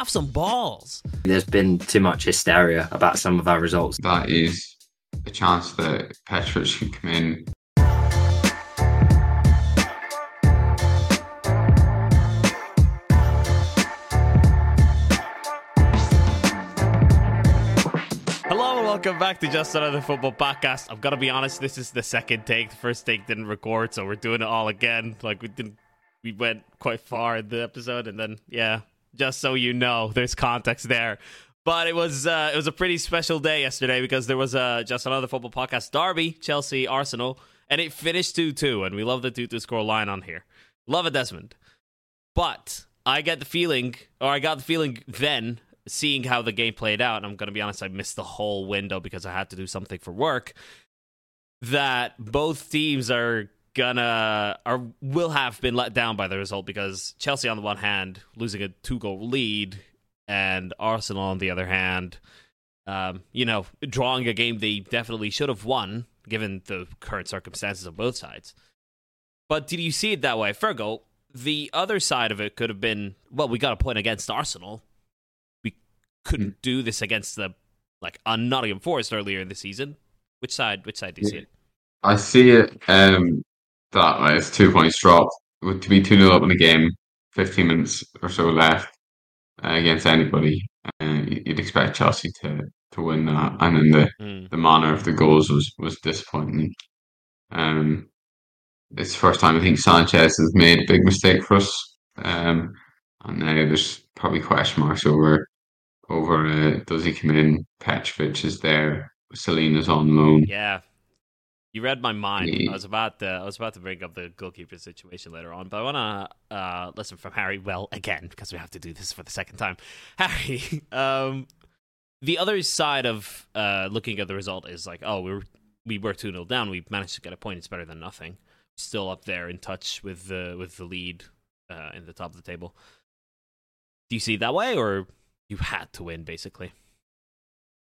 Have some balls. There's been too much hysteria about some of our results. That is a chance that Petrovic can come in. Hello and welcome back to Just Another Football Podcast. I've got to be honest, this is the second take. The first take didn't record, so we're doing it all again. Like we didn't, we went quite far in the episode, and then yeah, just so you know, there's context there. But it was uh, it was a pretty special day yesterday because there was uh, just another football podcast derby, Chelsea Arsenal, and it finished two two, and we love the two two score line on here. Love it, Desmond. But I get the feeling, or I got the feeling then, seeing how the game played out. And I'm gonna be honest, I missed the whole window because I had to do something for work. That both teams are gonna or will have been let down by the result because Chelsea on the one hand losing a two goal lead and Arsenal on the other hand um, you know drawing a game they definitely should have won given the current circumstances of both sides. But did you see it that way? Fergal the other side of it could have been well we got a point against Arsenal. We couldn't mm. do this against the like on Nottingham Forest earlier in the season. Which side which side do you see it? I see it um, that way. It's two points dropped. To be 2 0 up in the game, 15 minutes or so left uh, against anybody, uh, you'd expect Chelsea to, to win that. And then the, mm. the manner of the goals was, was disappointing. Um, it's the first time I think Sanchez has made a big mistake for us. Um, and now there's probably question marks over over uh, does he come in? Petrovic is there. Slonina's on loan. Yeah, you read my mind. I was about to I was about to bring up the goalkeeper situation later on, but I want to uh, listen from Harry. Well, again because we have to do this for the second time. Harry, um, the other side of uh, looking at the result is like, oh, we were we were two 0 down. We managed to get a point. It's better than nothing. Still up there in touch with the with the lead uh, in the top of the table. Do you see it that way, or you had to win basically?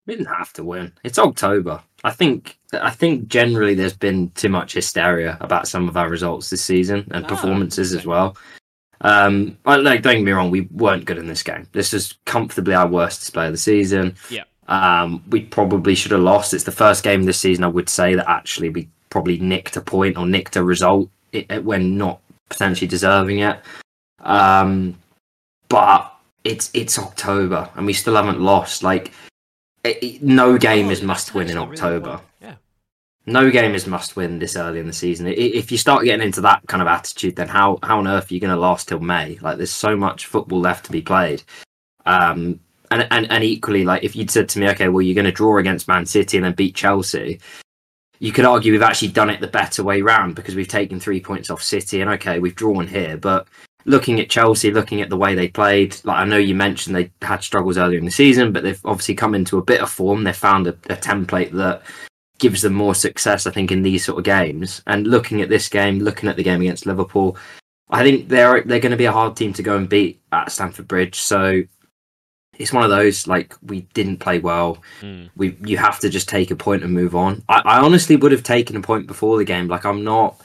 We didn't have to win. It's October. I think I think generally there's been too much hysteria about some of our results this season and oh, performances okay. as well. Um, like don't get me wrong, we weren't good in this game. This is comfortably our worst display of the season. Yeah. Um, we probably should have lost. It's the first game this season I would say that actually we probably nicked a point or nicked a result when not potentially deserving it. Um, but it's it's October and we still haven't lost. Like it, no game oh, is must win in October. Really. Yeah. No game is must win this early in the season. If you start getting into that kind of attitude, then how how on earth are you going to last till May? Like, there's so much football left to be played. Um, and, and and equally, like if you'd said to me, okay, well, you're going to draw against Man City and then beat Chelsea, you could argue we've actually done it the better way round because we've taken three points off City, and okay, we've drawn here, but looking at Chelsea, looking at the way they played, like I know you mentioned they had struggles earlier in the season, but they've obviously come into a bit of form. They found a, a, template that gives them more success, I think, in these sort of games. And looking at this game, looking at the game against Liverpool, I think they're they're going to be a hard team to go and beat at Stamford Bridge. So it's one of those like we didn't play well. Mm. We you have to just take a point and move on. I, I honestly would have taken a point before the game. Like I'm not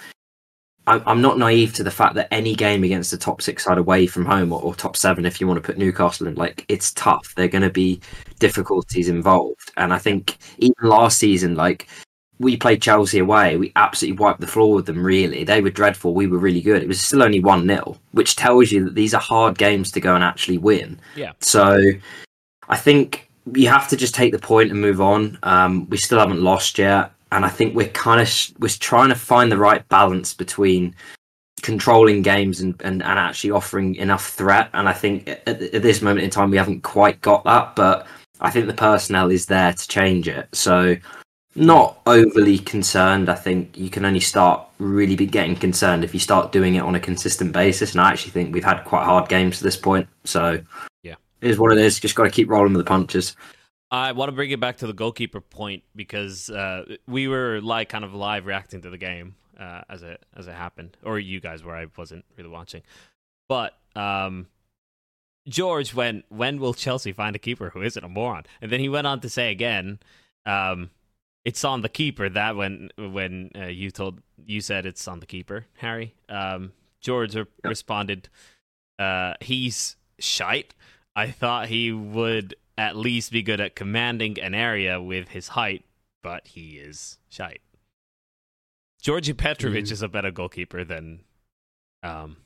I'm not naive to the fact that any game against the top six side away from home or, or, top seven, if you want to put Newcastle in, like it's tough. They're going to be difficulties involved, and I think even last season, like we played Chelsea away, we absolutely wiped the floor with them. Really, they were dreadful. We were really good. It was still only one 0 which tells you that these are hard games to go and actually win. Yeah. So, I think you have to just take the point and move on. Um, we still haven't lost yet and I think we're kind of we're trying to find the right balance between controlling games and, and, and actually offering enough threat. And I think at, at, this moment in time we haven't quite got that, but I think the personnel is there to change it. So not overly concerned. I think you can only start really be getting concerned if you start doing it on a consistent basis. And I actually think we've had quite hard games to this point. So yeah, it is what it is. Just got to keep rolling with the punches. I want to bring it back to the goalkeeper point because uh, we were like kind of live reacting to the game uh, as it as it happened, or you guys were. I wasn't really watching, but um, George went, "When will Chelsea find a keeper who isn't a moron?" And then he went on to say again, um, "It's on the keeper." That when when uh, you told you said it's on the keeper, Harry. Um, George re- responded, uh, "He's shite." I thought he would at least be good at commanding an area with his height, but he is shite. Djordje Petrovic Mhm. is a better goalkeeper than um,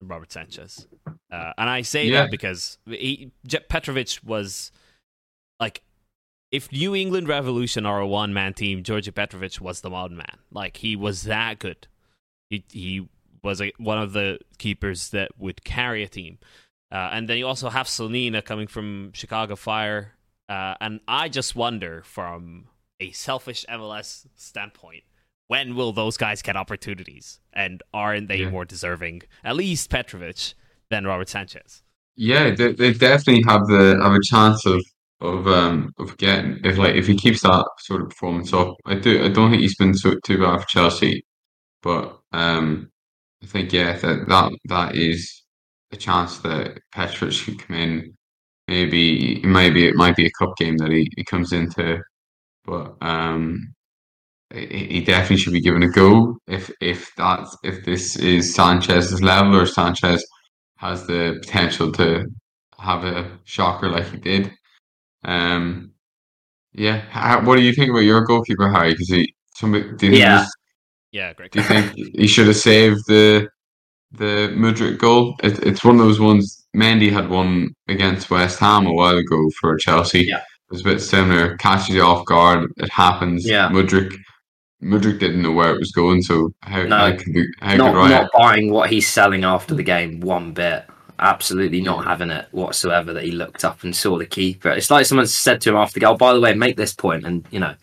Robert Sanchez, uh, and I say Yeah. that because he, Petrovic was like, if New England Revolution are a one man team, Djordje Petrovic was the one man. Like he was that good. He he was a, one of the keepers that would carry a team. Uh, and then you also have Slonina coming from Chicago Fire. Uh, and I just wonder, from a selfish MLS standpoint, when will those guys get opportunities? And aren't they Yeah. more deserving, at least Petrovic, than Robert Sanchez? Yeah, they, they definitely have the have a chance of of um of getting if like if he keeps that sort of performance up. I do I don't think he's been so too bad for Chelsea, but um I think yeah that that that is a chance that Petrovic could come in. Maybe maybe it might be a cup game that he, he comes into, but um he he definitely should be given a go if if that if this is Sanchez's level or Sanchez has the potential to have a shocker like he did. Um, yeah. How, what do you think about your goalkeeper, Harry? Because he, somebody, do you think, Yeah. Yeah, great. do you think he should have saved the the Mudryk goal? It, it's one of those ones. Mendy had one against West Ham a while ago for Chelsea. Yeah. It was a bit similar. Catches you off guard. It happens. Yeah. Mudryk. Mudryk didn't know where it was going, so how, No. how could how not could Raya? not buying what he's selling after the game one bit. Absolutely not having it whatsoever. That he looked up and saw the keeper. It's like someone said to him after the goal. By the way, make this point, and you know,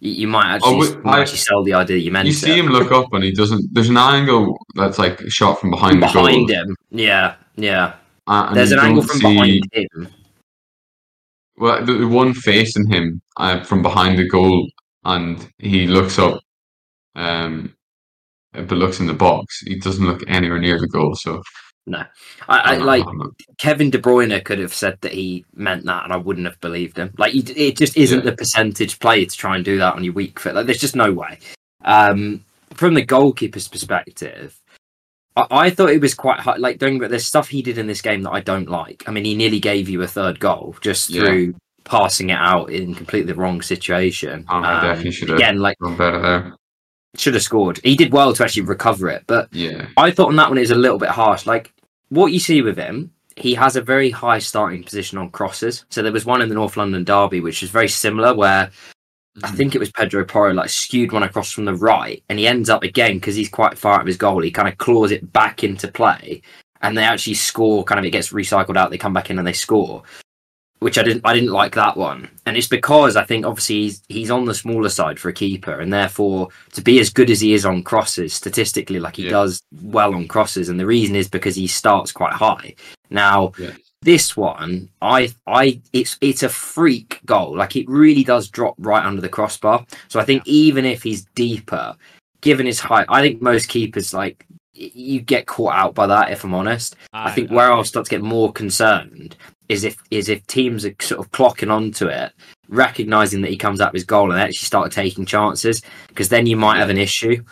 you, you might actually, Oh, you might actually sell the idea that you meant You it. see him look up and he doesn't. There's an angle that's like shot from behind the goal. behind him. Yeah, yeah. Uh, There's an angle from see- behind him. Well, the, the one facing him uh, from behind the goal, and he looks up, um, but looks in the box. He doesn't look anywhere near the goal. So I, I like Kevin De Bruyne could have said that he meant that, and I wouldn't have believed him. Like, it just isn't Yeah. the percentage play to try and do that on your weak foot. Like, there's just no way. Um, from the goalkeeper's perspective, I, I thought it was quite high. Like, doing. But there's stuff he did in this game that I don't like. I mean, he nearly gave you a third goal just Yeah. through passing it out in completely the wrong situation. Oh, I Um, definitely should have Again, like better there. Should have scored. He did well to actually recover it, but Yeah, I thought on that one it was a little bit harsh. Like what you see with him, he has a very high starting position on crosses. So there was one in the North London derby which is very similar, where I mm. think it was Pedro Porro like skewed one across from the right, and he ends up again because he's quite far out of his goal. He kind of claws it back into play, and they actually score. Kind of it gets recycled out. They come back in and they score. Which I didn't, I didn't like that one, and it's because I think obviously he's he's on the smaller side for a keeper, and therefore to be as good as he is on crosses, statistically, like he Yeah. does well on crosses, and the reason is because he starts quite high. Now, Yeah. this one, I, I, it's it's a freak goal. Like it really does drop right under the crossbar. So I think even if he's deeper, given his height, I think most keepers like you get caught out by that. If I'm honest, I think where I'll start to get more concerned is if is if teams are sort of clocking onto it, recognizing that he comes out his goal and actually start taking chances, because then you might have an issue.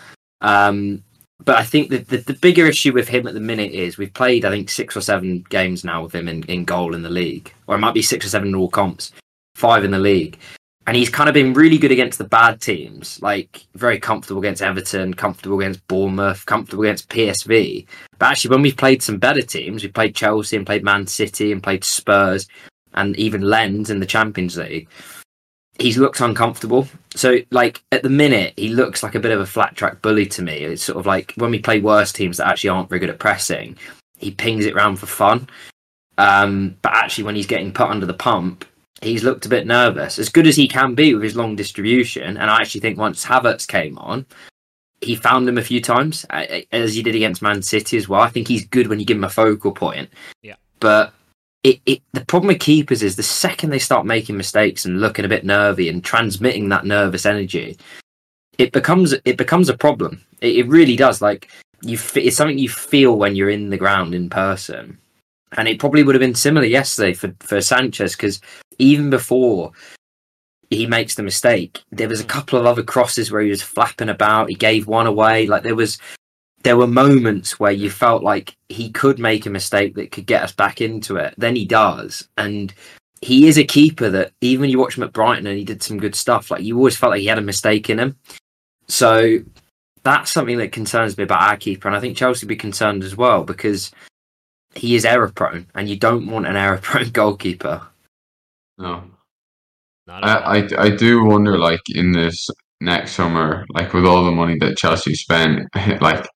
Um, but I think that the, the bigger issue with him at the minute is we've played I think six or seven games now with him in, in goal in the league, or it might be six or seven in all comps, five in the league. And he's kind of been really good against the bad teams, like very comfortable against Everton, comfortable against Bournemouth, comfortable against PSV. But actually, when we've played some better teams, we played Chelsea and played Man City and played Spurs and even Lens in the Champions League. He's looked uncomfortable. So, like at the minute, he looks like a bit of a flat track bully to me. It's sort of like when we play worse teams that actually aren't very good at pressing, he pings it round for fun. Um, but actually, when he's getting put under the pump, he's looked a bit nervous. As good as he can be with his long distribution, and I actually think once Havertz came on, he found him a few times, as he did against Man City as well. I think he's good when you give him a focal point. Yeah. But it, it the problem with keepers is the second they start making mistakes and looking a bit nervy and transmitting that nervous energy, it becomes it becomes a problem. It, it really does. Like you, it's something you feel when you're in the ground in person, and it probably would have been similar yesterday for for Sanchez because even before he makes the mistake, there was a hmm. couple of other crosses where he was flapping about. He gave one away. Like there was there were moments where you felt like he could make a mistake that could get us back into it. Then he does, and he is a keeper that even when you watch him at Brighton and he did some good stuff, like you always felt like he had a mistake in him. So that's something that concerns me about our keeper, and I think Chelsea be concerned as well because he is error prone, and you don't want an error prone goalkeeper. No, Not. I, I I do wonder, like in this next summer, like with all the money that Chelsea spent, like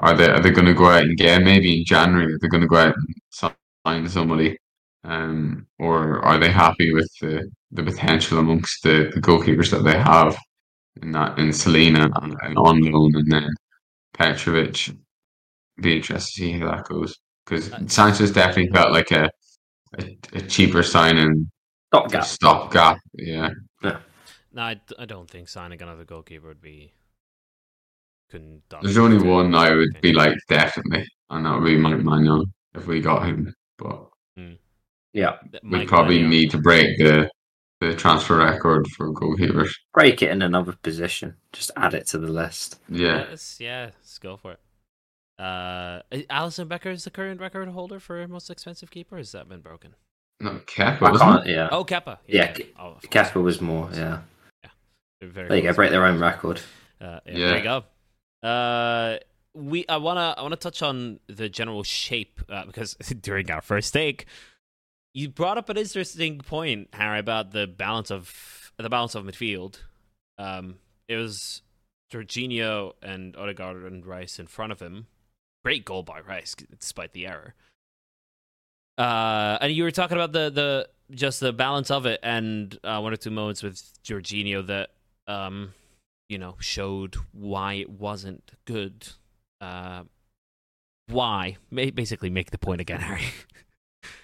are they are they going to go out and get maybe in January? Are They're going to go out and sign somebody, um, or are they happy with the, the potential amongst the, the goalkeepers that they have in that in Slonina and, and on loan, and then Petrovic? Be interested to see how that goes because Sanchez definitely felt like a a, a cheaper signing, Stop gap. stopgap. Yeah. No, I, d- I don't think signing another goalkeeper would be. Conductive There's only one I would be like definitely, and that would be Mike Maignan if we got him. But hmm. Yeah, we Mike probably Maignan- need to break the the transfer record for goalkeepers. break it in another position. Just add it to the list. Yeah, Yes, yeah, let's go for it. Uh, Alisson Becker is the current record holder for most expensive keeper. Has that been broken? no Kepa, wasn't it? Yeah, Oh, Kepa. Yeah, Oh, of course. Was more. Yeah, They're very there you go. Break their own record. Uh, yeah, Yeah. There you go. Uh, we I wanna I wanna touch on the general shape uh, because during our first take, you brought up an interesting point, Harry, about the balance of the balance of midfield. Um, it was Jorginho and Odegaard and Rice in front of him. Great goal by Rice, despite the error. Uh, and you were talking about the the just the balance of it, and uh, one or two moments with Jorginho that um you know, showed why it wasn't good. Uh, why? Basically, make the point again, Harry.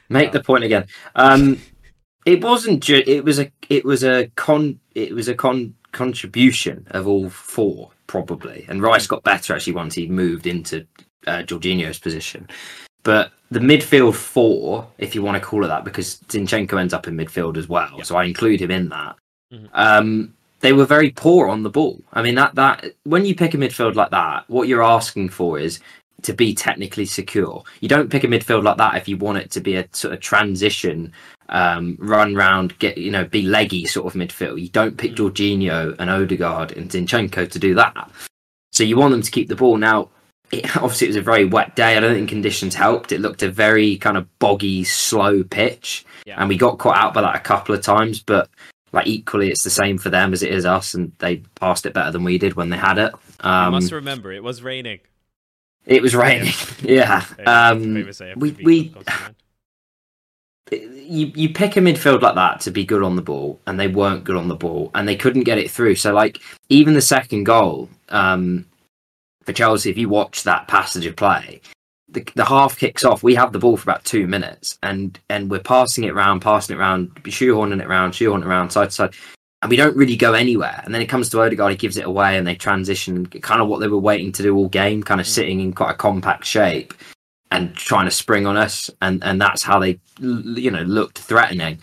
Make the point again. Um, it wasn't. Ju- it was a. It was a con. It was a con contribution of all four probably. And Rice got better actually once he moved into uh, Jorginho's position. But the midfield four, if you want to call it that, because Zinchenko ends up in midfield as well, Yeah. so I include him in that. Mhm. Um, they were very poor on the ball. I mean that that when you pick a midfield like that, what you're asking for is to be technically secure. You don't pick a midfield like that if you want it to be a sort of transition, um, run round, get you know, be leggy sort of midfield. You don't pick Mm. Jorginho and Odegaard and Zinchenko to do that. So you want them to keep the ball. Now, it, obviously, it was a very wet day. I don't think conditions helped. It looked a very kind of boggy, slow pitch, Yeah. and we got caught out by that a couple of times. But like equally, it's the same for them as it is us, and they passed it better than we did when they had it. Um, must remember, it was raining. it was raining. yeah. Um, we we comes to mind. you you pick a midfield like that to be good on the ball, and they weren't good on the ball, and they couldn't get it through. So like even the second goal um, for Chelsea, if you watch that passage of play, the, the half kicks off. We have the ball for about two minutes, and and we're passing it around, passing it around, shoehorning it around, shoehorning it around side to side. And we don't really go anywhere. And then it comes to Odegaard, he gives it away, and they transition, kind of what they were waiting to do all game, kind of Mm. sitting in quite a compact shape and trying to spring on us, and and that's how they, you know, looked threatening.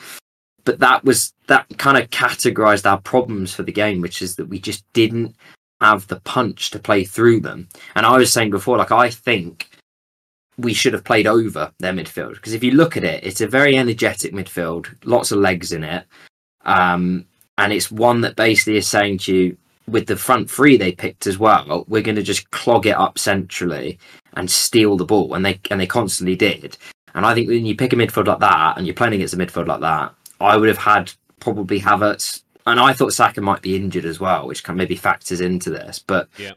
But that was that kind of categorized our problems for the game, which is that we just didn't have the punch to play through them. And I was saying before, like I think we should have played over their midfield because if you look at it, it's a very energetic midfield, lots of legs in it, um, and it's one that basically is saying to you, with the front three they picked as well, we're going to just clog it up centrally and steal the ball, and they and they constantly did. And I think when you pick a midfield like that and you're playing against a midfield like that, I would have had probably Havertz, and I thought Saka might be injured as well, which kind of maybe factors into this. But Yeah.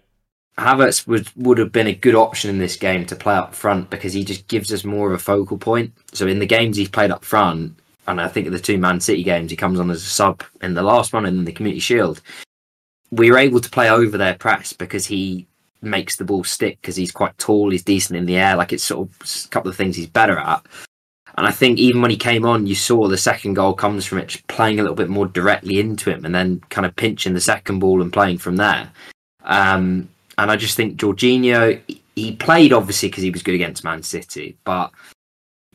Havertz would would have been a good option in this game to play up front because he just gives us more of a focal point. So in the games he's played up front, and I think in the two Man City games he comes on as a sub in the last one and in the Community Shield, we were able to play over their press because he makes the ball stick because he's quite tall, he's decent in the air. Like it's sort of a couple of things he's better at. And I think even when he came on, you saw the second goal comes from it playing a little bit more directly into him and then kind of pinching the second ball and playing from there. Um, and I just think Jorginho, he played obviously because he was good against Man City, but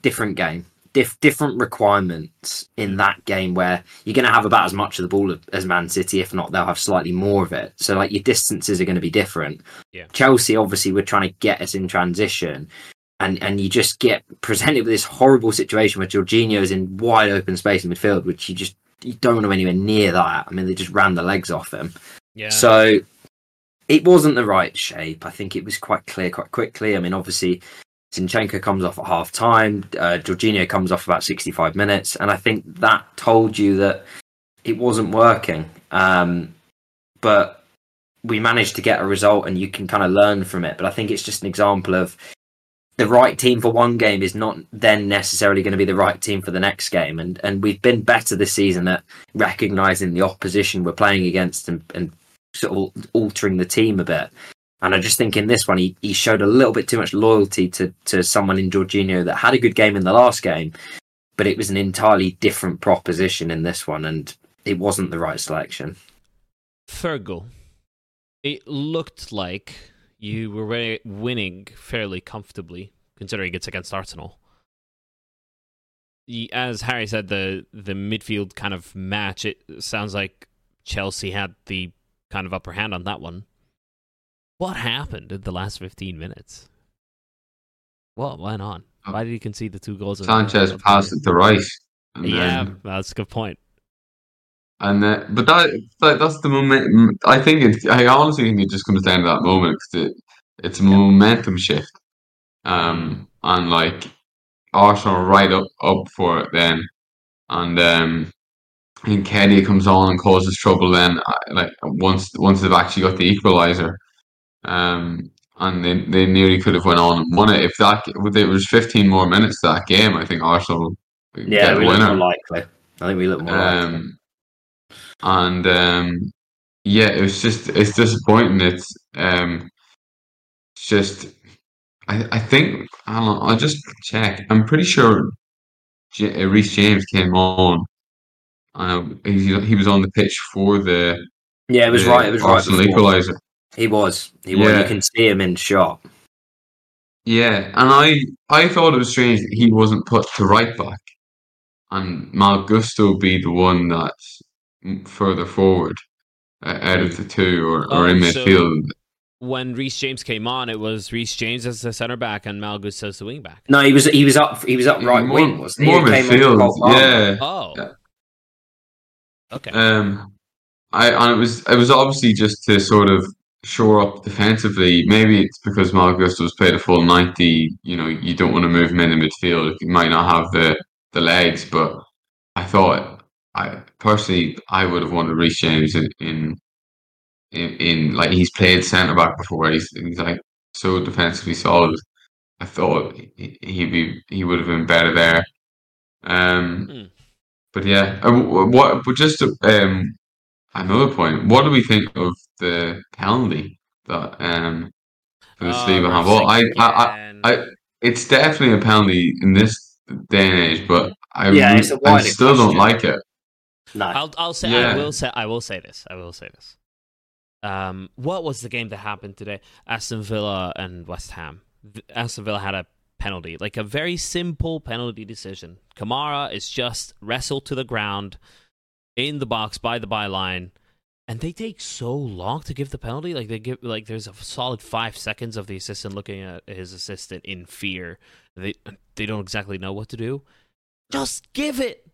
different game. diff- different requirements in that game where you're going to have about as much of the ball as Man City, if not, they'll have slightly more of it. So like your distances are going to be different. Yeah. Chelsea obviously were trying to get us in transition. And, and you just get presented with this horrible situation where Jorginho is in wide open space in midfield, which you just you don't want to anywhere near that. I mean, they just ran the legs off him. Yeah. So it wasn't the right shape. I think it was quite clear quite quickly. I mean, obviously, Zinchenko comes off at half time, uh, Jorginho comes off about 65 minutes, and I think that told you that it wasn't working. Um, but we managed to get a result, and you can kind of learn from it. But I think it's just an example of the right team for one game is not then necessarily going to be the right team for the next game. And and we've been better this season at recognizing the opposition we're playing against and, and sort of altering the team a bit. And I just think in this one, he, he showed a little bit too much loyalty to, to someone in Jorginho that had a good game in the last game, but it was an entirely different proposition in this one, and it wasn't the right selection. Fergal, it looked like you were winning fairly comfortably, considering it's against Arsenal. As Harry said, the the midfield kind of match. It sounds like Chelsea had the kind of upper hand on that one. What happened in the last fifteen minutes? What went on? Oh. Why did he concede the two goals? Sanchez passed it to Rice. Yeah, then- that's a good point. And uh, but that, that that's the moment. I think it. I honestly think it just comes down to that moment because it, it's a momentum shift. Um, and like Arsenal right up up for it then, and um, and Keddy comes on and causes trouble. Then uh, like once once they've actually got the equalizer, um, and they they nearly could have went on and won it if that if there was fifteen more minutes to that game. I think Arsenal would Yeah, we look more likely. I think we look more likely. And um, yeah, it was just it's disappointing. It's um, just I I think I don't know, I'll just check. I'm pretty sure J- uh, Reece James came on. Um, he he was on the pitch for the Yeah, it was the right. It was right Arsenal before. equaliser. He was. He was. Yeah. You can see him in shot. Yeah, and I I thought it was strange that he wasn't put to right back, and Malo Gusto be the one that's further forward uh, out of the two or, or in Oh, so- midfield. When Reece James came on, it was Reece James as the centre back and Malo Gusto as the wing back. No, he was. He was up. He was up right more, wing. Wasn't he? more He came on midfield. Cole Yeah. Oh. Yeah. Okay. Um, I and it was it was obviously just to sort of shore up defensively. Maybe it's because Malo Gusto's played a full ninety. You know, you don't want to move him in the midfield. He might not have the the legs, but I thought I personally I would have wanted Reece James in in, in, in like he's played centre back before. He's he's like so defensively solid. I thought he- he'd be he would have been better there. Um, Hmm. but yeah, uh, what? But just um, another point. What do we think of the penalty that um for the refs Well, I, I, I. I, it's definitely a penalty in this day and age, but I, Yeah, re- it's a I still don't like it. No. I'll I'll say Yeah. I will say I will say this. I will say this. Um, what was the game that happened today? Aston Villa and West Ham. Aston Villa had a penalty, like a very simple penalty decision. Kamara is just wrestled to the ground in the box by the byline, and they take so long to give the penalty. Like they give like there's a solid five seconds of the assistant looking at his assistant in fear. They they don't exactly know what to do. Just give it.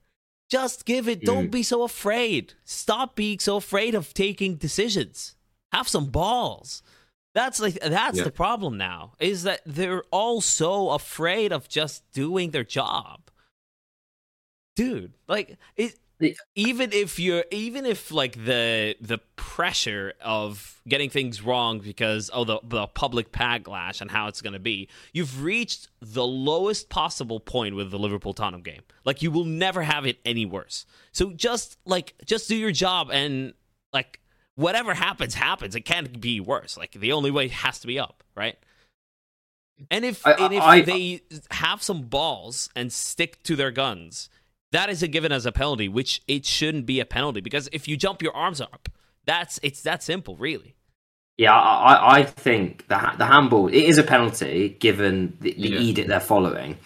Just give it. Don't Mm. be so afraid. Stop being so afraid of taking decisions. Have some balls. That's like that's Yeah. the problem now. Is that they're all so afraid of just doing their job. Dude, like it even if you're even if like the the pressure of getting things wrong because oh the the public backlash and how it's going to be you've reached the lowest possible point with the Liverpool Tottenham game. Like you will never have it any worse. So just like just do your job and like whatever happens happens. It can't be worse. Like the only way has to be up right? And if I- and if I- they have some balls and stick to their guns that is a given as a penalty, which it shouldn't be a penalty because if you jump your arms up, that's it's that simple, really. Yeah, I, I- think the the handball it is a penalty given the, the Yeah. edict they're following.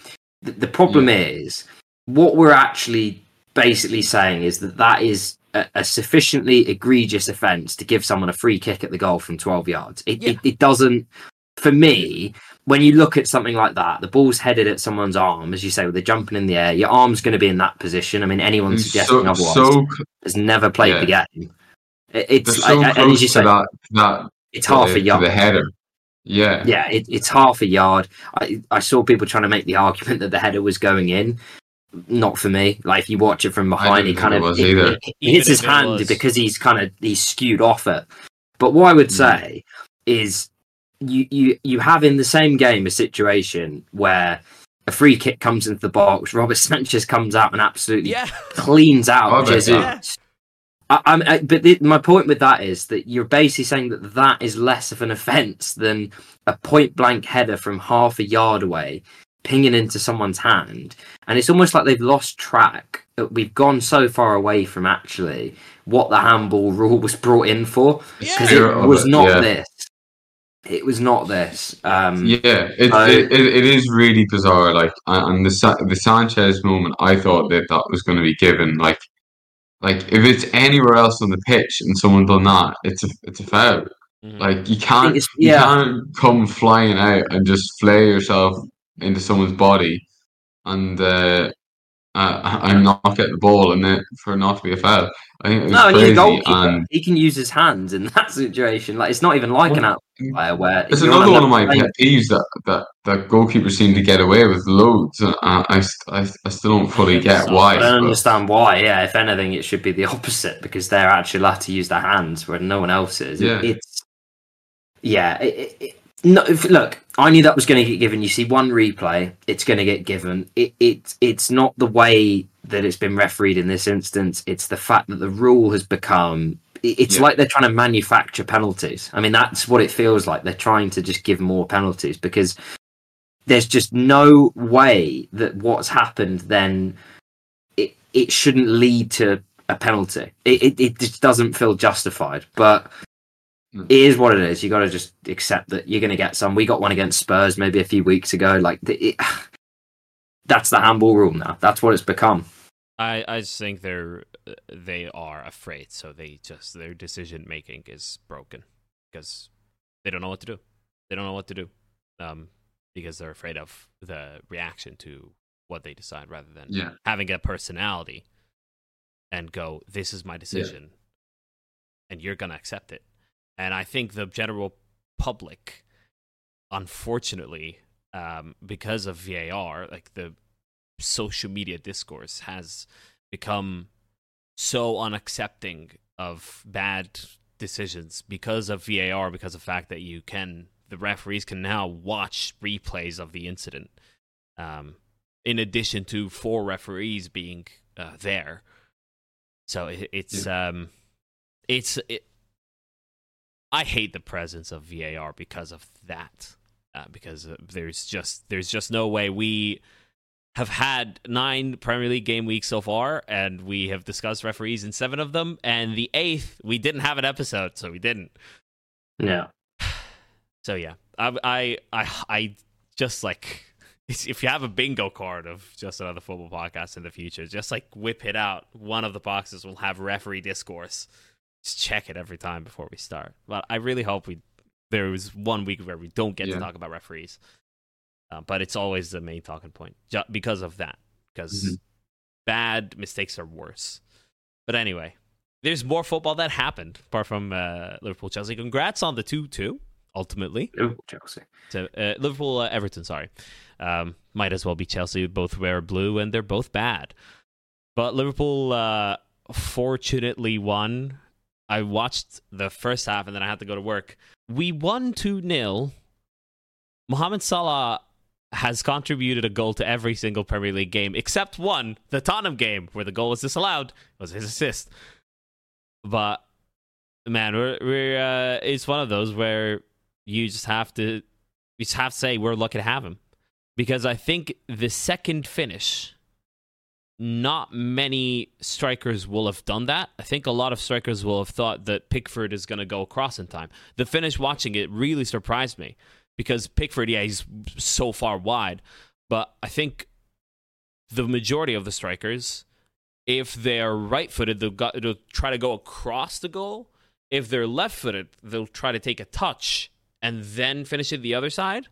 The, the problem is what we're actually basically saying is that that is a, a sufficiently egregious offence to give someone a free kick at the goal from 12 yards. It, Yeah. it, it doesn't, for me, when you look at something like that, the ball's headed at someone's arm, as you say, they're jumping in the air. Your arm's going to be in that position. I mean, anyone It's suggesting so, otherwise so has never played the game. It, it's so like, and as you to say, that, that it's half to, a yard. the header. Yeah, Yeah, it, it's half a yard. I, I saw people trying to make the argument that the header was going in. Not for me. Like if you watch it from behind, he kind of it was it- either. it- it hits his hand because he's kind of he's skewed off it. But what I would Mm. say is you you you have in the same game a situation where a free kick comes into the box, Robert Sanchez comes out and absolutely Yeah. cleans out I bet Jesus. that. I, I'm, but the, my point with that is that you're basically saying that that is less of an offence than a point blank header from half a yard away, pinging into someone's hand, and it's almost like they've lost track. That we've gone so far away from actually what the handball rule was brought in for because Spirit it was not yeah. this. It was not this. Um, Yeah, it, I- it, it it is really bizarre. Like, and the the Sanchez moment, I thought that that was going to be given. Like, like if it's anywhere else on the pitch and someone done that, it's a it's a foul. Mhm. Like you can't it's- you can't come flying out and just flay yourself into someone's body and uh, uh, and not get the ball and then for it not to be a foul. I think it was No, and he's goalkeeper. And he can use his hands in that situation. Like it's not even like an Well, outlier where It's another one of my pet peeves that, that, that goalkeepers seem to get away with loads. And I, I, I, still don't fully get why. I don't but- understand why. Yeah, if anything, it should be the opposite because they're actually allowed to use their hands where no one else is. Yeah. it's yeah. It, it, it- no, if, look, I knew that was going to get given. You see one replay, it's going to get given. It, it it's not the way that it's been refereed in this instance. It's the fact that the rule has become. It's Yeah. like they're trying to manufacture penalties. I mean, that's what it feels like. They're trying to just give more penalties because there's just no way that what's happened then it, it shouldn't lead to a penalty. It, it, it just doesn't feel justified. But. It is what it is. You got to just accept that you're going to get some. We got one against Spurs maybe a few weeks ago. Like the- it, that's the handball rule now. That's what it's become. I, I just think they're they are afraid, so they just their decision making is broken because they don't know what to do. They don't know what to do um, because they're afraid of the reaction to what they decide, rather than Yeah. having a personality and go, "This is my decision, and you're gonna accept it." And I think the general public, unfortunately, um, because of VAR, like the social media discourse has become so unaccepting of bad decisions because of VAR, because of the fact that you can, the referees can now watch replays of the incident. Um, in addition to four referees being uh, there, so it, it's um, it's it, I hate the presence of VAR because of that. Uh, because uh, there's just there's just no way we have had nine Premier League game weeks so far, and we have discussed referees in seven of them. And the eighth, we didn't have an episode, so we didn't. Yeah. So yeah, I I I, I just like if you have a bingo card of just another football podcast in the future, just like whip it out. One of the boxes will have referee discourse. Just check it every time before we start. But I really hope we there was one week where we don't get Yeah. to talk about referees. Uh, but it's always the main talking point ju- because of that. Because Mhm. bad mistakes are worse. But anyway, there's more football that happened apart from uh, Liverpool Chelsea. Congrats on the two two. Ultimately, Liverpool, Chelsea. so uh, Liverpool uh, Everton. Sorry, um, might as well be Chelsea. Both wear blue and they're both bad. But Liverpool uh, fortunately won. I watched the first half and then I had to go to work. We won 2 0. Mohamed Salah has contributed a goal to every single Premier League game except one, the Tottenham game, where the goal was disallowed. It was his assist. But man, we're, we're uh, it's one of those where you just have to you just have to say we're lucky to have him because I think the second finish not many strikers will have done that. I think a lot of strikers will have thought that Pickford is going to go across in time. The finish watching it really surprised me because Pickford, yeah, he's so far wide, but I think the majority of the strikers, if they're right footed, they'll, they'll try to go across the goal. If they're left footed, they'll try to take a touch and then finish it the other side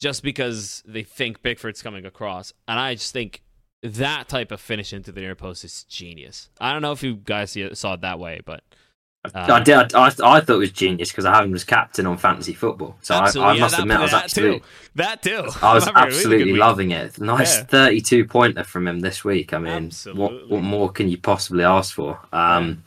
just because they think Pickford's coming across. And I just think that type of finish into the near post is genius. I don't know if you guys see it, saw it that way, but. I did. I, I thought it was genius because I have him as captain on fantasy football. So I, I yeah, must that- admit, I was that absolutely, too. That too. I was Remember, it was a good absolutely week. loving it. Nice Yeah. 32 pointer from him this week. I mean, what Absolutely. what more can you possibly ask for? Um,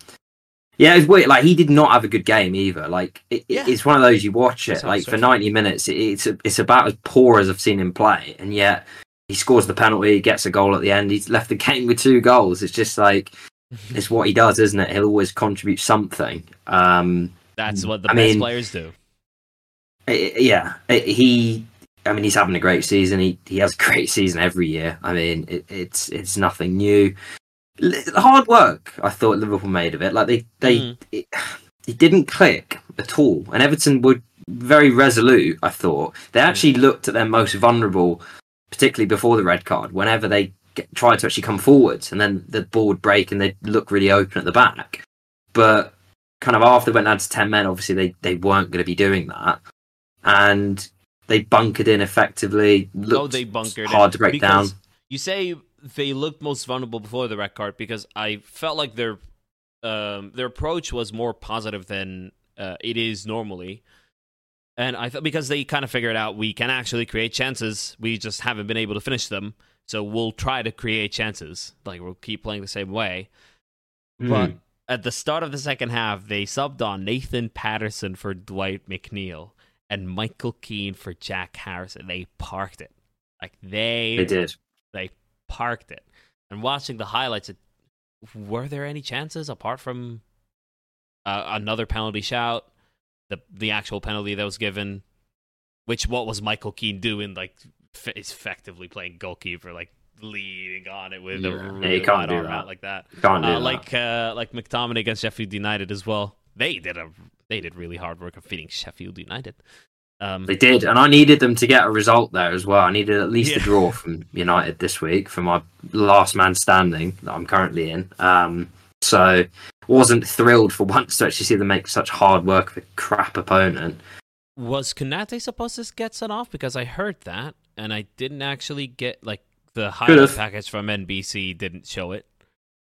yeah, it's weird. Like he did not have a good game either. Like it, Yeah. it's one of those you watch it how like for 90 minutes. It, it's it's about as poor as I've seen him play, and yet he scores the penalty, He gets a goal at the end. He's left the game with two goals. It's just like it's what he does, isn't it? He'll always contribute something. Um, That's what the I best mean- players do. I- yeah, I- he. I mean, he's having a great season. He he has a great season every year. I mean, it, it's it's nothing new. Hard work. I thought Liverpool made of it. Like they they Mhm. it, it didn't click at all. And Everton were very resolute. I thought they actually looked at their most vulnerable, particularly before the red card. Whenever they get, tried to actually come forwards, and then the ball would break, and they'd look really open at the back. But kind of after they went down to ten men, obviously they they weren't going to be doing that, and they bunkered in effectively. Looked oh, they bunkered hard in. to break down. You say they looked most vulnerable before the red card because I felt like their um, their approach was more positive than uh, it is normally. And I thought because they kind of figured out we can actually create chances, we just haven't been able to finish them. So we'll try to create chances. Like we'll keep playing the same way. But Mm. at the start of the second half, they subbed on Nathan Patterson for Dwight McNeil and Michael Keane for Jack Harrison. They parked it. Like they they did. they parked it. And watching the highlights, it, were there any chances apart from uh, another penalty shout, the the actual penalty that was given? Which what was Michael Keane doing? Like f- effectively playing goalkeeper, like leading on it with Yeah. a Yeah, really can't wide arm out like that. Can't do Uh, that. like uh, like McTominay against Sheffield United as well. They did a they did really hard work of feeding Sheffield United. Um, They did, and I needed them to get a result there as well. I needed at least Yeah. a draw from United this week for my last man standing that I'm currently in. Um, so wasn't thrilled for once to actually see them make such hard work of a crap opponent. Was Konate supposed to get sent off? Because I heard that, and I didn't actually get like the highlight package from NBC didn't show it,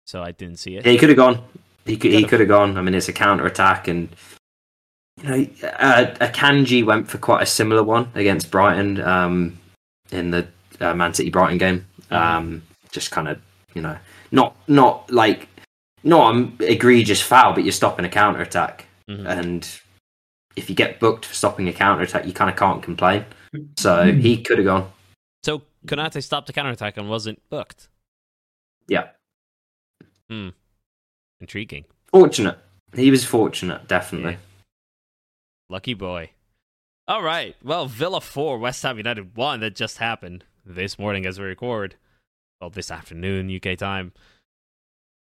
so I didn't see it. Yeah, he could have gone. He could, he Could've. gone. I mean, it's a counter attack, and you know, uh, Akanji went for quite a similar one against Brighton um, in the uh, Man City Brighton game. Mhm. Um, just kind of, you know, not not like not an egregious foul, but you're stopping a counter attack. Mhm. and if you get booked for stopping a counter attack, you kind of can't complain. So he could have gone. So Konate stopped the counterattack and wasn't booked. Yeah, Hmm. Intriguing. fortunate. He was fortunate, definitely. Yeah. Lucky boy. All right. Well, Villa 4, West Ham United 1. That just happened this morning as we record. Well, this afternoon, UK time.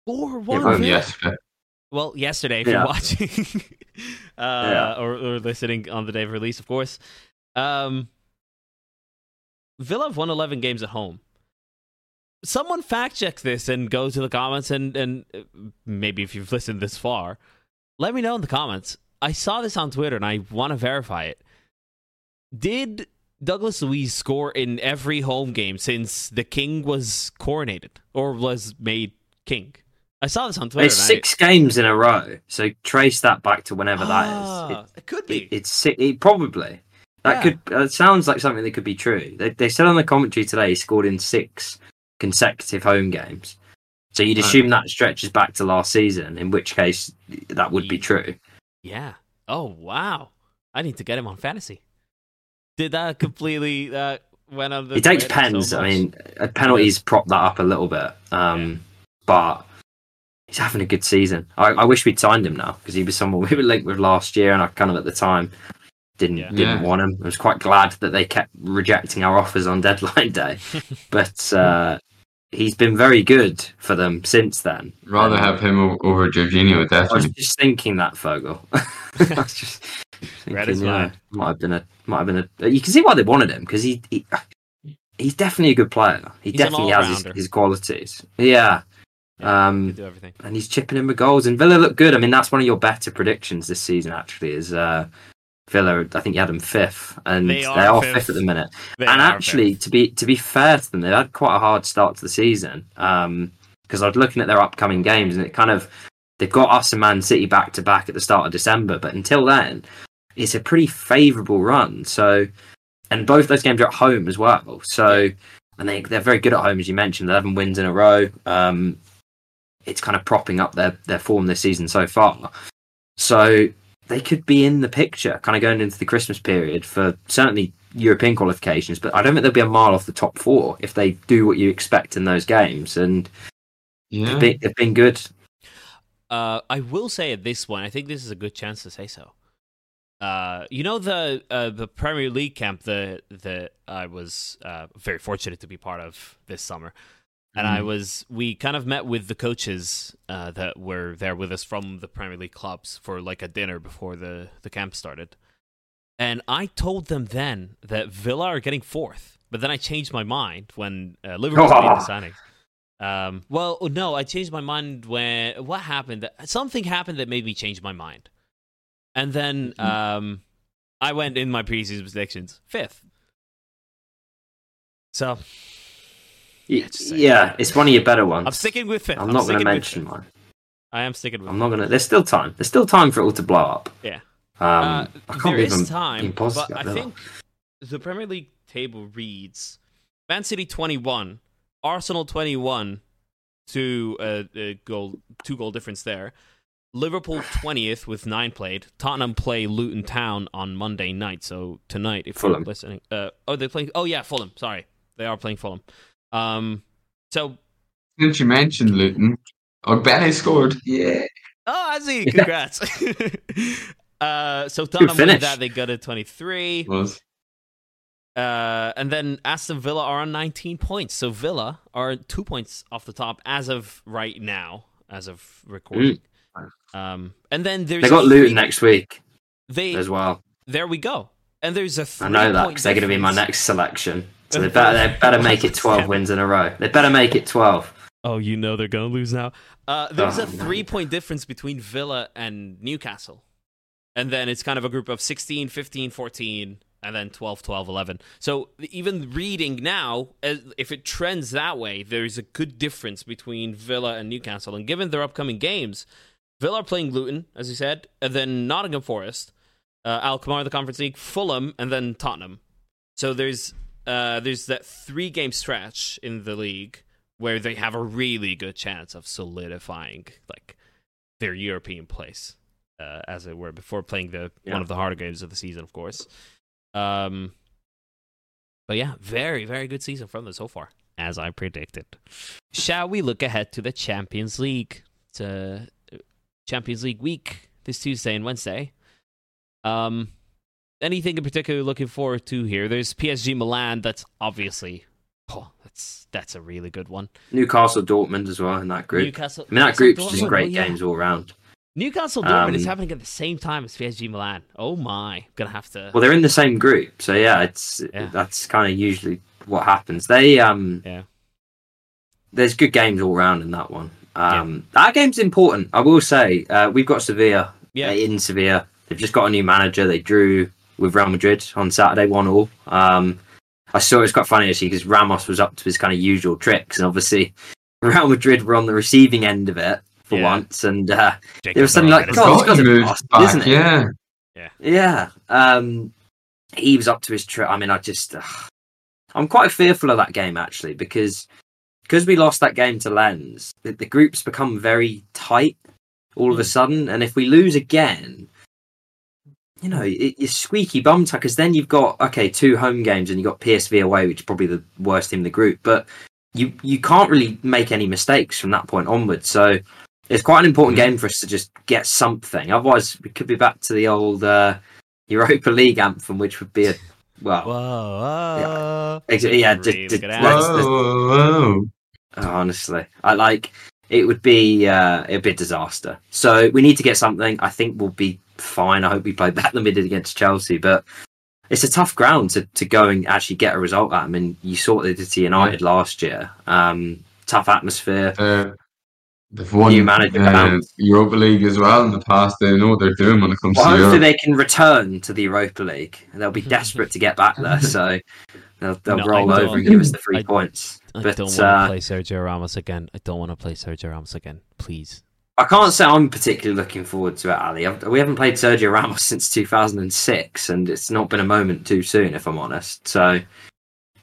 4 1 Yeah, Um, yesterday. Well, yesterday, if Yeah. you're watching uh, Yeah. or, or listening on the day of release, of course. Um, Villa have won 11 games at home. Someone fact check this and go to the comments, and, and uh, maybe if you've listened this far, let me know in the comments. I saw this on Twitter and I want to verify it. Did Douglas Luiz score in every home game since the king was coronated or was made king? I saw this on Twitter. It's I- six games in a row, so trace that back to whenever that Ah, is. It, could be. it, it's it, probably that Yeah. could. It sounds like something that could be true. They, they said on the commentary today he scored in six consecutive home games. So you'd assume that stretches back to last season, in which case that would be true. yeah. Oh wow. I need to get him on fantasy. Did that completely uh, went on the? It takes Twitter so pens. I mean, uh, penalties prop that up a little bit. Um, But he's having a good season. I, I wish we'd signed him now because he was someone we were linked with last year, and I kind of at the time didn't Yeah. didn't Yeah. want him. I was quite glad that they kept rejecting our offers on deadline day. but uh, he's been very good for them since then. Rather Um, have him over Jorginho, with that. I was just thinking that Fergal. I was just thinking, is yeah, might have been a might have been a. You can see why they wanted him because he, he he's definitely a good player. He He's definitely has his, his qualities. Yeah. Yeah, Um, do everything. and he's chipping in with goals. And Villa look good. I mean, that's one of your better predictions this season. Actually, is uh, Villa. I think you had them fifth, and They they are are, fifth. fifth. at the minute. They and are actually, to be to be fair to them, they've had quite a hard start to the season. Because I was looking at their upcoming games, and it kind of they've got us and Man City back to back at the start of December. But until then, it's a pretty favourable run. So, and both those games are at home as well. So, and they they're very good at home, as you mentioned, eleven wins in a row. Um, it's kind of propping up their their form this season so far. So they could be in the picture, kind of going into the Christmas period for certainly European qualifications. But I don't think they'll be a mile off the top four if they do what you expect in those games. And Yeah. they've, been, they've been good. Uh, I will say at this one, I think this is a good chance to say so. Uh, you know the uh, the Premier League camp that that I was uh, very fortunate to be part of this summer, and I Mhm. was we kind of met with the coaches uh, that were there with us from the Premier League clubs for like a dinner before the the camp started, and I told them then that Villa are getting fourth, but then I changed my mind when uh, Liverpool made the signings. Um, well, no, I changed my mind when what happened? Something happened that made me change my mind, and then um, I went in my preseason predictions fifth. So Yeah, Yeah, it's one of your better ones. I'm sticking with fifth. I'm not going to mention one. I am sticking with. I'm not going to. There's still time. There's still time for it all to blow up. Yeah. Um, Uh, I can't there is I'm time, but I think the Premier League table reads: Man City 21, Arsenal 21, two uh, uh, goal two goal difference there. Liverpool 20th with nine played. Tottenham play Luton Town on Monday night. So tonight, if Fulham. you're listening, uh, oh they're playing. Oh yeah, Fulham. Sorry, they are playing Fulham. Um, so Since you mentioned Luton, Or Benny scored. Yeah. oh, I see. Congrats. uh, so Tottenham win finish. that they got a 23. Was. Uh, and then Aston Villa are on 19 points. So Villa are two points off the top as of right now, as of recording. Um, and then there's They got a Luton next week They as well. there we go. And there's a I know that because they're going to be my next selection. So they better they better make it 12 wins in a row. They better make it 12. Oh, you know they're gonna lose now. Uh, there's Oh, a no. three-point difference between Villa and Newcastle, and then it's kind of a group of 16, 15, 14, and then 12, 12, 11. So even reading now, if it trends that way, there's a good difference between Villa and Newcastle. And given their upcoming games, Villa are playing Luton, as you said, and then Nottingham Forest, uh, Alkmaar the Conference League, Fulham, and then Tottenham. So there's uh, there's that three game stretch in the league where they have a really good chance of solidifying like their European place, uh, as it were, before playing the Yeah. one of the harder games of the season, of course. Um, but yeah, very very good season from them so far, as I predicted. Shall we look ahead to the Champions League? It's a Champions League week this Tuesday and Wednesday. Um, anything in particular you're looking forward to here? There's PSG Milan. That's obviously, oh, that's that's a really good one. Newcastle Dortmund as well in that group. Newcastle. I mean, that group's just great oh, yeah. games all round. Newcastle Dortmund is Um, happening at the same time as PSG Milan. Oh my, gonna have to. Well, they're in the same group, so yeah, it's Yeah. that's kind of usually what happens. They um, Yeah. there's good games all round in that one. Um, that game's important. I will say, uh, we've got Sevilla Yeah. uh, in Sevilla. They've just got a new manager. They drew with Real Madrid on Saturday, one all. Um, I saw it was quite funny actually because Ramos was up to his kind of usual tricks, and obviously Real Madrid were on the receiving end of it for Yeah. once, and uh, Jacob it was something like, Murray God, is- this guy's a back, isn't it? Yeah. Yeah. Um, he was up to his trick. I mean, I just, ugh. I'm quite fearful of that game actually because because we lost that game to Lens, the, the group's become very tight all of a Hmm. sudden, and if we lose again, you know, it, it's squeaky bum time because then you've got okay two home games and you've got PSV away, which is probably the worst team in the group, but you you can't really make any mistakes from that point onwards. So it's quite an important Mhm. game for us to just get something. Otherwise, we could be back to the old uh, Europa League anthem, which would be a well, Whoa, whoa. ex- yeah, just, just- good let's- answer. let's- Whoa, whoa. Oh, honestly, I like it would be uh, it'd be a disaster. So we need to get something. I think we'll be fine. I hope we play better than we did against Chelsea, but it's a tough ground to, to go and actually get a result at. I mean, you saw what they did to United last year. Um, tough atmosphere. Uh, they've won New manager uh. Europa League as well in the past. They know what they're doing when it comes Well, to hopefully Europe. they can return to the Europa League. They'll be desperate to get back there, so they'll, they'll No, roll over and give us the three I- points. I But don't want to uh, play Sergio Ramos again. I don't want to play Sergio Ramos again. Please. I can't say I'm particularly looking forward to it, Ali. I've, we haven't played Sergio Ramos since 2006, and it's not been a moment too soon, if I'm honest. So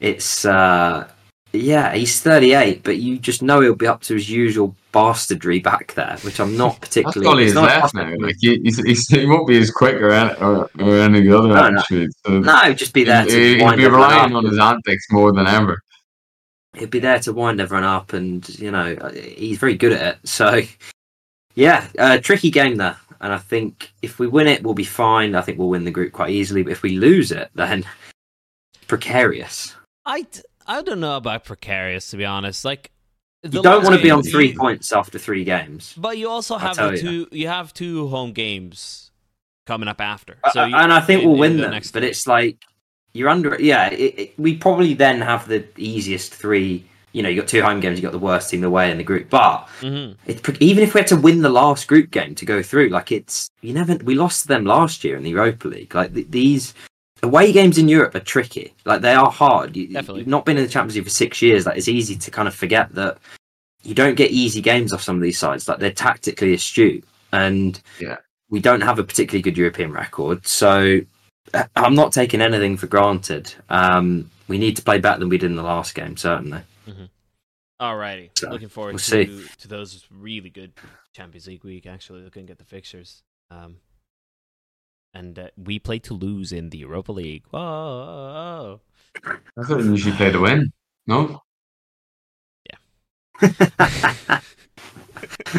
it's, uh, yeah, he's 38, but you just know he'll be up to his usual bastardry back there, which I'm not That's particularly. all he's not left now. Like he, he's, he's, he won't be as quick or any, or, or any of the other No, no. attributes. So no, just be there he, to he- he'll be relying on his antics more than ever. he'll be there to wind everyone up, and you know he's very good at it. So, yeah, uh, tricky game there. And I think if we win it, we'll be fine. I think we'll win the group quite easily. But if we lose it, then precarious. I, d- I don't know about precarious to be honest. Like the You don't want to be on three points after three games. But you also have the you. two. You have two home games coming up after. Uh, So you, and I think in- we'll win the them. next But it's like you're under. Yeah, it, it, we probably then have the easiest three. You know, you got two home games. You got the worst team away in the group, but Mhm. It's even if we had to win the last group game to go through, like it's you never we lost to them last year in the Europa League. Like th- these away games in Europe are tricky. Like they are hard. You, Definitely. You've not been in the Champions League for six years. Like it's easy to kind of forget that you don't get easy games off some of these sides. Like they're tactically astute, and Yeah. we don't have a particularly good European record. So uh, I'm not taking anything for granted. Um, we need to play better than we did in the last game, certainly. Alrighty, So, looking forward we'll to see. to those really good Champions League week. Actually, looking at the fixtures. Um, and uh, we play lose in the Europa League. Whoa! I thought we usually play to win. No, Yeah.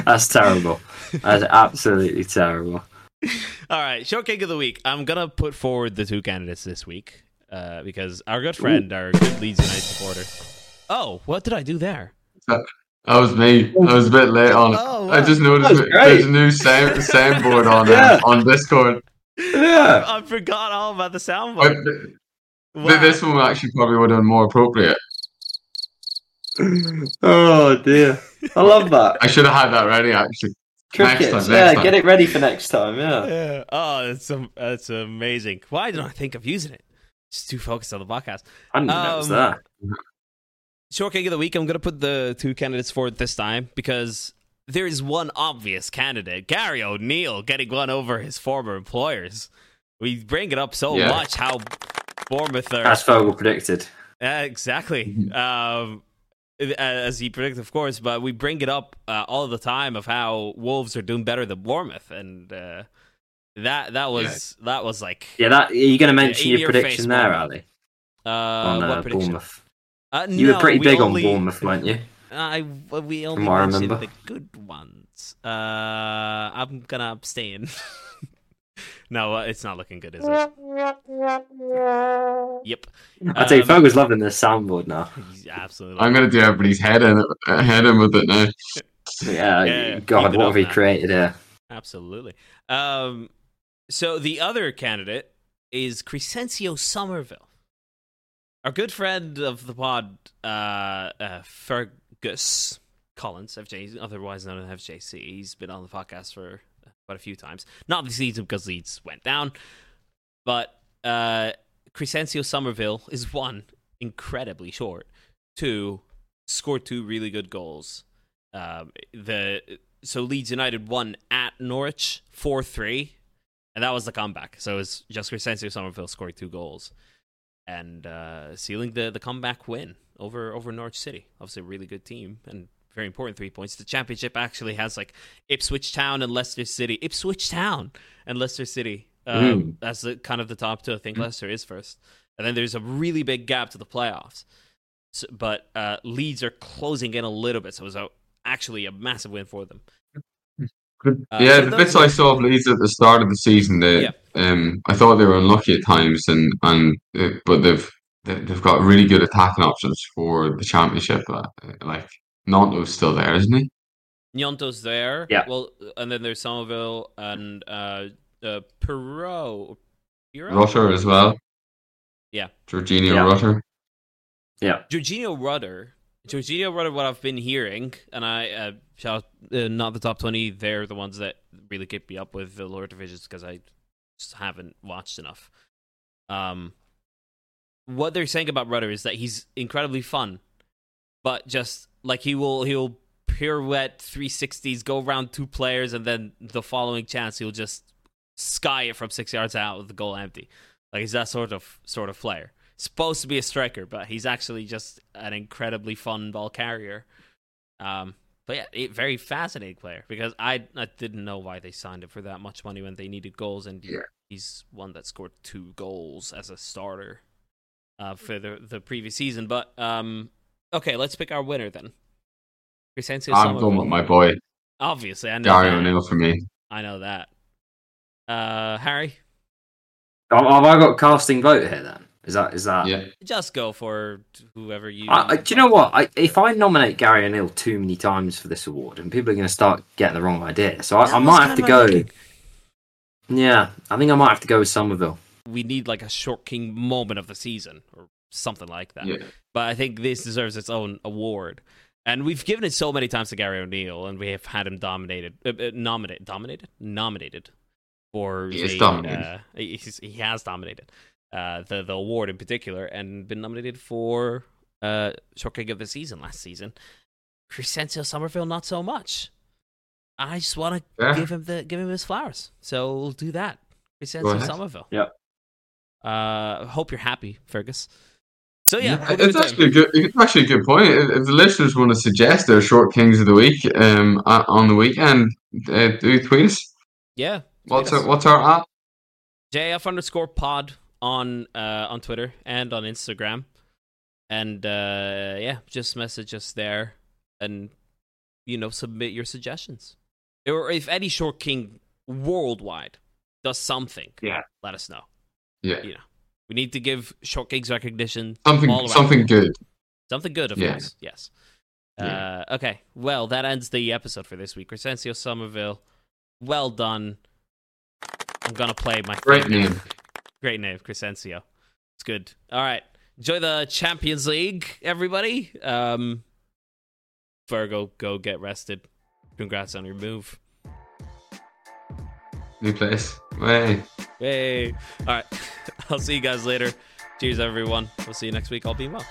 That's terrible. That's absolutely terrible. All right, short kick of the week. I'm gonna put forward the two candidates this week uh, because our good friend, our good Leeds United supporter. Oh, what did I do there? that was me. I was a bit late on it. Oh, I just noticed That was it- great. there's a new sound soundboard on Yeah. uh, on Discord. Yeah. I, I forgot all about the But soundboard. th- Wow. this one actually probably would have been more appropriate. Oh dear. I love that. I should have had that ready actually. Next Crickets. time, yeah, time. get it ready for next time. Yeah. Yeah. Oh, that's um, that's amazing. Why didn't I think of using it? Just too focused on the podcast. I didn't know it was Um, there. Short kick of the week. I'm going to put the two candidates forward this time because there is one obvious candidate, Gary O'Neill, getting one over his former employers. We bring it up so Yeah. much how Bournemouth are As Fergal predicted. Uh, exactly. Mhm. Um, as he predicted, of course, but we bring it up uh, all the time of how Wolves are doing better than Bournemouth, and uh, that that was that was like Yeah, that are you going to mention your your prediction there, moment. Ali? uh, on uh, what prediction? Bournemouth. Uh, You no, were pretty we big only, on Bournemouth, weren't you? I we only what I mentioned remember. the good ones. Uh, I'm gonna abstain. no, uh, it's not looking good, is it? Yep, I tell you, Um, Fergal's loving this soundboard now. absolutely. I'm gonna do everybody's head in it, uh, head in with it now. Yeah, Yeah, God, what have we man. created here? Absolutely. Um, so the other candidate is Crysencio Summerville, our good friend of the pod, uh, uh, Fergus Collins, FJ, otherwise known as FJC. He's been on the podcast for quite a few times. Not this season because Leeds went down, but uh, Crysencio Summerville is one incredibly short, two scored two really good goals. Um, the so Leeds United won at Norwich four three, and that was the comeback. So it was just Crysencio Summerville scoring two goals and uh, sealing the the comeback win over over Norwich City. Obviously, a really good team and very important three points. The championship actually has like Ipswich Town and Leicester City. Ipswich Town and Leicester City. Um, Mm. That's the, kind of the top two. I think Leicester is first, and then there's a really big gap to the playoffs. So, but uh, Leeds are closing in a little bit, so it was a, actually a massive win for them. Uh, yeah, so the bits I saw of Leeds at the start of the season, they, Yeah. Um, I thought they were unlucky at times, and and uh, but they've they- they've got really good attacking options for the championship. Uh, like Gnonto's still there, isn't he? Gnonto's there. Yeah. Well, and then there's Summerville and uh, uh, Piroe. Piroe? Rutter as well. Yeah. Georginio Yeah. Rutter. Yeah. Georginio Rutter. Georginio Rutter, what I've been hearing, and I uh, shout uh, not the top 20, they're the ones that really keep me up with the lower divisions because I just haven't watched enough. Um, what they're saying about Rutter is that he's incredibly fun, but just like he will, he'll pirouette 360s, go around two players, and then the following chance he'll just sky it from six yards out with the goal empty. Like he's that sort of sort of player supposed to be a striker, but he's actually just an incredibly fun ball carrier. Um, but yeah, it, very fascinating player because I I didn't know why they signed him for that much money when they needed goals, and Yeah. he's one that scored two goals as a starter uh, for the the previous season. But um, okay, let's pick our winner then. Crysencio I'm going with my boy Obviously, I know Gary that. O'Neill for me. I know that. Uh, Harry, Have have I got casting vote here then? Is that is that? Yeah, just go for whoever you. I, I, do you know what? I, if I nominate Gary O'Neill too many times for this award, and people are going to start getting the wrong idea, so I, I might have to go. my thinking. Yeah, I think I might have to go with Summerville. we need like a short king moment of the season or something like that. yeah. But I think this deserves its own award. And we've given it so many times to Gary O'Neill, and we have had him dominated, uh, uh, nominated, dominated, nominated for He is the, dominated. Uh, he's, he has dominated uh, the the award in particular, and been nominated for uh, short king of the season last season. Crysencio Summerville, not so much. I just want to Yeah. give him the give him his flowers, so we'll do that. Crysencio. Summerville. Yep. Uh, hope you're happy, Fergus. So yeah, Yeah, it's actually a good. It's actually a good point. If if the listeners want to suggest their short kings of the week um, on the weekend, uh, do tweet us. yeah. What's us. our, what's our app? JF underscore pod on uh on Twitter and on Instagram. And uh yeah, just message us there and you know, submit your suggestions. Or if any short king worldwide does something, Yeah. let us know. Yeah, You know. We need to give short kings recognition something something good. Something good, of Yeah. course. Yes. Yeah. Uh, okay. Well, that ends the episode for this week. Crysencio Summerville, well done. I'm gonna play my Great name. Great name, Crysencio. It's good. All right. Enjoy the Champions League, everybody. Um, Virgo, go get rested. Congrats on your move. New place. Way. Hey. All right. I'll see you guys later. Cheers, everyone. We'll see you next week. All being well.